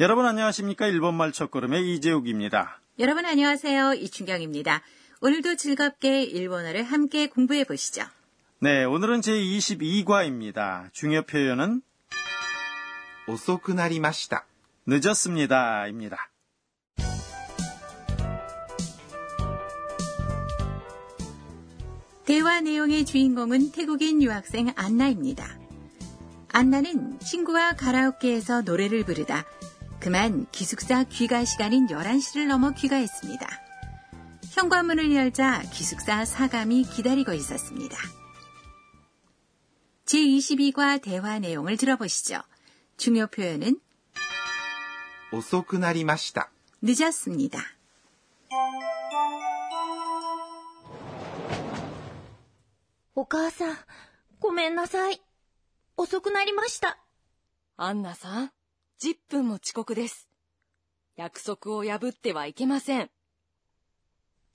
여러분 안녕하십니까? 일본말 첫걸음의 이재욱입니다. 여러분 안녕하세요. 이춘경입니다. 오늘도 즐겁게 일본어를 함께 공부해 보시죠. 네, 오늘은 제22과입니다. 중요 표현은 오소쿠나리마시다. 늦었습니다입니다. 대화 내용의 주인공은 태국인 유학생 안나입니다. 안나는 친구와 가라오케에서 노래를 부르다 그만 기숙사 귀가 시간인 11시를 넘어 귀가했습니다. 현관문을 열자 기숙사 사감이 기다리고 있었습니다. 제22과 대화 내용을 들어보시죠. 중요 표현은 遅くなりました。 늦었습니다. お母さん、ごめんなさい。遅くなりました。アンナさん、 10分も遅刻です。約束を破ってはいけません。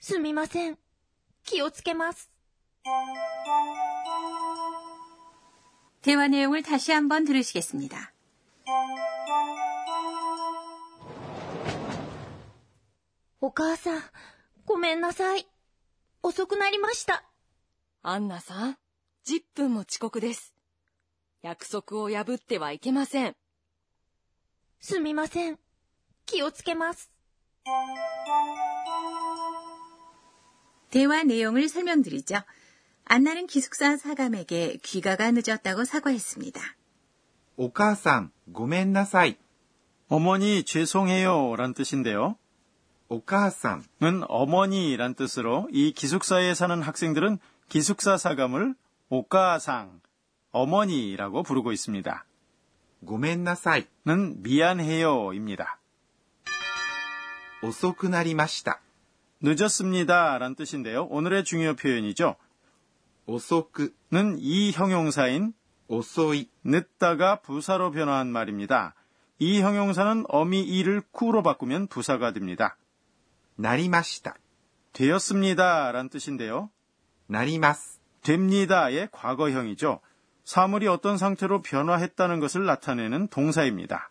すみません。気をつけます。 대화 내용을 다시 한번 들으시겠습니다. お母さん、ごめんなさい。遅くなりました。アンナさん、10分も遅刻です。約束を破ってはいけません。 すみません。気をつけます。 대화 내용을 설명드리죠. 안나는 기숙사 사감에게 귀가가 늦었다고 사과했습니다. お母さん、ごめんなさい。 어머니 죄송해요 란 뜻인데요. お母さん、 는 어머니란 뜻으로 이 기숙사에 사는 학생들은 기숙사 사감을 오까상, 어머니라고 부르고 있습니다. ごめんなさい。 는 미안해요입니다. 遅くなりました。 늦었습니다 란 뜻인데요. 오늘의 중요 표현이죠. 遅く、 는 이 형용사인 遅い、 늦다가 부사로 변화한 말입니다. 이 형용사는 어미 이를 쿠로 바꾸면 부사가 됩니다. なりました。 되었습니다 란 뜻인데요. なります。 됩니다의 과거형이죠. 사물이 어떤 상태로 변화했다는 것을 나타내는 동사입니다.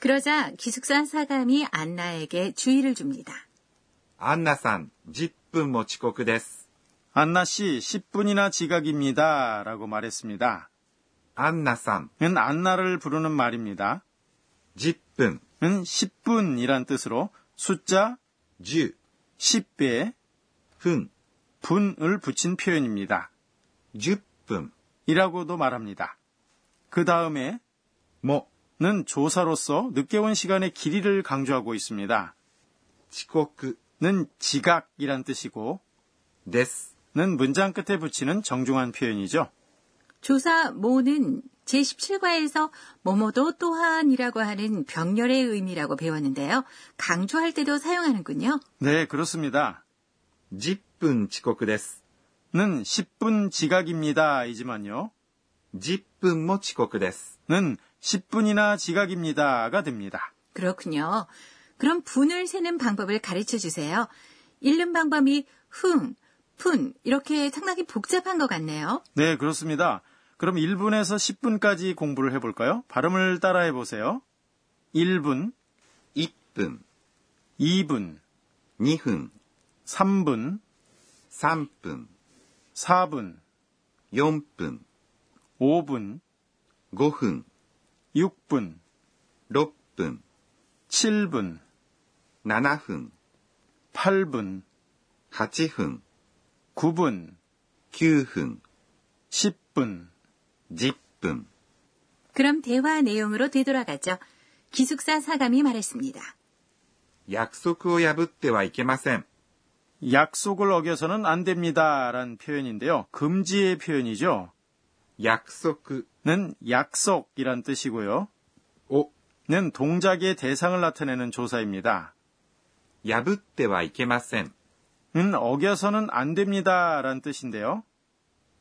그러자 기숙사 사감이 안나에게 주의를 줍니다. 안나-산, 10분 모치국です. 안나 씨, 10분이나 지각입니다. 라고 말했습니다. 안나-산은 안나를 부르는 말입니다. 10분은 10분이란 뜻으로 숫자 10, 10배, 훈, 분을 붙인 표현입니다. 10분. 이라고도 말합니다. 그 다음에 뭐는 조사로서 늦게 온 시간의 길이를 강조하고 있습니다. 지각은 지각이란 뜻이고 넷는 문장 끝에 붙이는 정중한 표현이죠. 조사 모는 제17과에서 뭐뭐도 또한이라고 하는 병렬의 의미라고 배웠는데요. 강조할 때도 사용하는군요. 네, 그렇습니다. 10분 지각です. 는 10분 지각입니다. 이지만요. 10分も遅刻です。 는 10분이나 지각입니다가 됩니다. 그렇군요. 그럼 분을 세는 방법을 가르쳐 주세요. 읽는 방법이 흥, 푼 이렇게 상당히 복잡한 것 같네요. 네, 그렇습니다. 그럼 1분에서 10분까지 공부를 해볼까요? 발음을 따라해 보세요. 1분, 1分、 2분, 2分、 3분, 3分、 4분, 4分、 5분, 5分、 6분, 6分、 7분, 7分、 8분, 8分、 9분, 9分、 10분. 10分。 그럼 대화 내용으로 되돌아가죠. 기숙사 사감이 말했습니다. 約束を破ってはいけません。 약속을 어겨서는 안 됩니다라는 표현인데요. 금지의 표현이죠. 약속은 그- 약속이란 뜻이고요. 어? 오는 동작의 대상을 나타내는 조사입니다. 야붓대와 이케마센 은 어겨서는 안 됩니다라는 뜻인데요.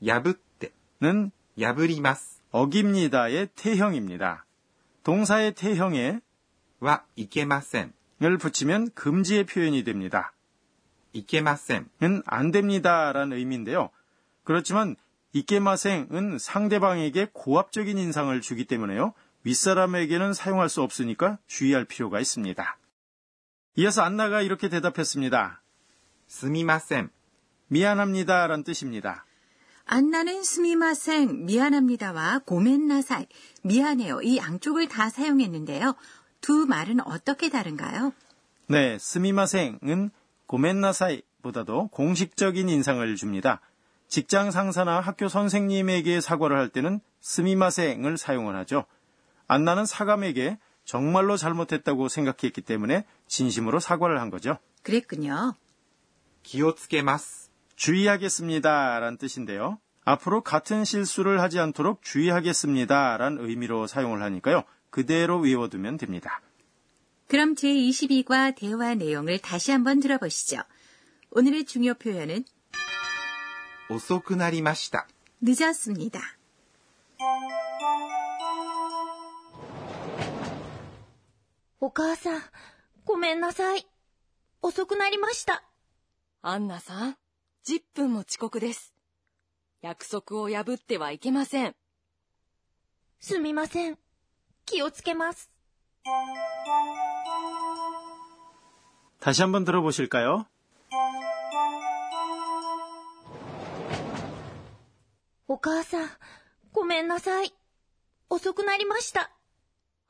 야붓대는 야부리마스 어깁니다의 태형입니다. 동사의 태형에 와 이케마센을 붙이면 금지의 표현이 됩니다. 이케마셈은 안 됩니다라는 의미인데요. 그렇지만 이케마셈은 상대방에게 고압적인 인상을 주기 때문에요. 윗사람에게는 사용할 수 없으니까 주의할 필요가 있습니다. 이어서 안나가 이렇게 대답했습니다. 스미마셈, 미안합니다라는 뜻입니다. 안나는 스미마셈 미안합니다와 고멘나사이, 미안해요. 이 양쪽을 다 사용했는데요. 두 말은 어떻게 다른가요? 네, 스미마셈은 고멘나사이보다도 공식적인 인상을 줍니다. 직장 상사나 학교 선생님에게 사과를 할 때는 스미마셍을 사용을 하죠. 안나는 사감에게 정말로 잘못했다고 생각했기 때문에 진심으로 사과를 한 거죠. 그랬군요. 기오츠게마스. 주의하겠습니다. 란 뜻인데요. 앞으로 같은 실수를 하지 않도록 주의하겠습니다. 란 의미로 사용을 하니까요. 그대로 외워두면 됩니다. 그럼 제22과 대화 내용을 다시 한번 들어보시죠. 오늘의 중요 표현은 遅くなりました。 늦었습니다. お母さん、ごめんなさい。遅くなりました。アンナさん、10分も遅刻です。約束を破ってはいけません。すみません。気をつけます。 다시 한번 들어보실까요? お母さん、ごめんなさい。遅くなりました。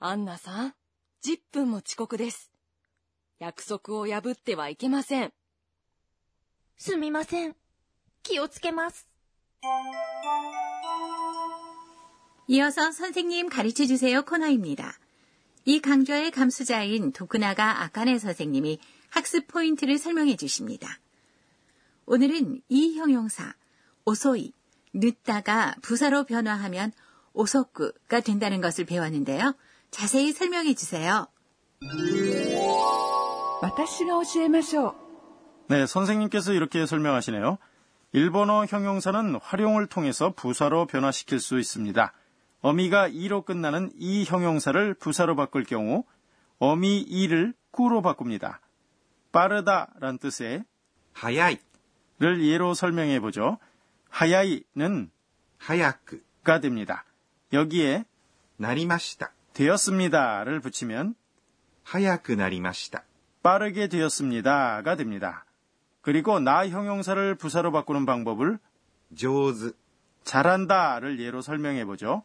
アンナさん、10分も遅刻です。約束を破ってはいけません。すみません。気をつけます。 이어서 선생님 가르쳐 주세요 코너입니다. 이 강좌의 감수자인 도쿠나가 아카네 선생님이 학습 포인트를 설명해 주십니다. 오늘은 이 형용사 오소이 늦다가 부사로 변화하면 오소쿠가 된다는 것을 배웠는데요. 자세히 설명해 주세요. 네, 선생님께서 이렇게 설명하시네요. 일본어 형용사는 활용을 통해서 부사로 변화시킬 수 있습니다. 어미가 이로 끝나는 이 형용사를 부사로 바꿀 경우 어미 이를 꾸로 바꿉니다. 빠르다란 뜻의 하야이를 예로 설명해 보죠. 하야이는 하야크가 됩니다. 여기에 나리마시다 되었습니다를 붙이면 하야크 나리마시다 빠르게 되었습니다가 됩니다. 그리고 나 형용사를 부사로 바꾸는 방법을 조즈 잘한다를 예로 설명해 보죠.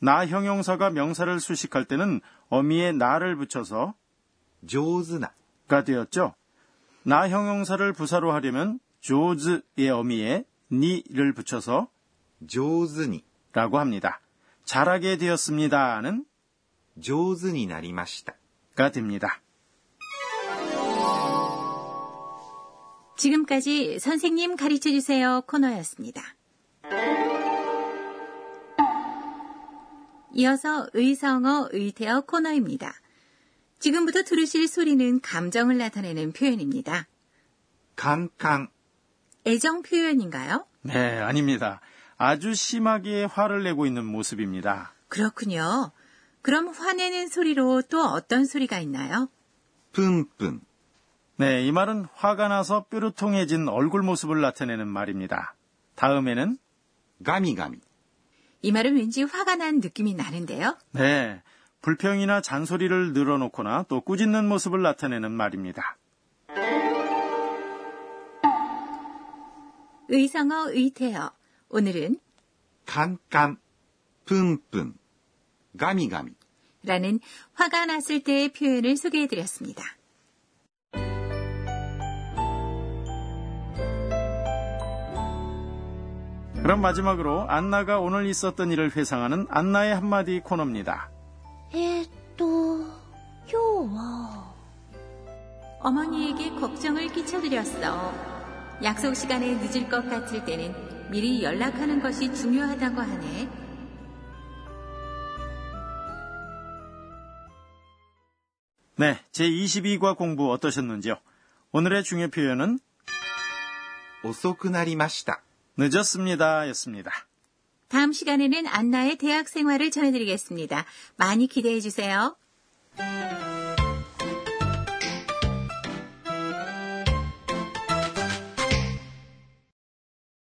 나 형용사가 명사를 수식할 때는 어미에 나를 붙여서 조즈나가 되었죠. 나 형용사를 부사로 하려면 조즈의 어미에 니를 붙여서 조즈니라고 합니다. 잘하게 되었습니다는 조즈니 나리마시다가 됩니다. 지금까지 선생님 가르쳐 주세요 코너였습니다. 이어서 의성어 의태어 코너입니다. 지금부터 들으실 소리는 감정을 나타내는 표현입니다. 강강. 애정 표현인가요? 네, 아닙니다. 아주 심하게 화를 내고 있는 모습입니다. 그렇군요. 그럼 화내는 소리로 또 어떤 소리가 있나요? 뿜뿜. 네, 이 말은 화가 나서 뾰루통해진 얼굴 모습을 나타내는 말입니다. 다음에는 가미가미. 이 말은 왠지 화가 난 느낌이 나는데요. 네. 불평이나 잔소리를 늘어놓거나 또 꾸짖는 모습을 나타내는 말입니다. 의성어 의태어. 오늘은 깜깜, 뿜뿜, 가미가미 라는 화가 났을 때의 표현을 소개해드렸습니다. 그럼 마지막으로 안나가 오늘 있었던 일을 회상하는 안나의 한마디 코너입니다. 에또 요워. 어머니에게 걱정을 끼쳐드렸어. 약속 시간에 늦을 것 같을 때는 미리 연락하는 것이 중요하다고 하네. 네, 제22과 공부 어떠셨는지요? 오늘의 중요 표현은 오소쿠나리마시다. 늦었습니다 였습니다. 다음 시간에는 안나의 대학 생활을 전해드리겠습니다. 많이 기대해 주세요.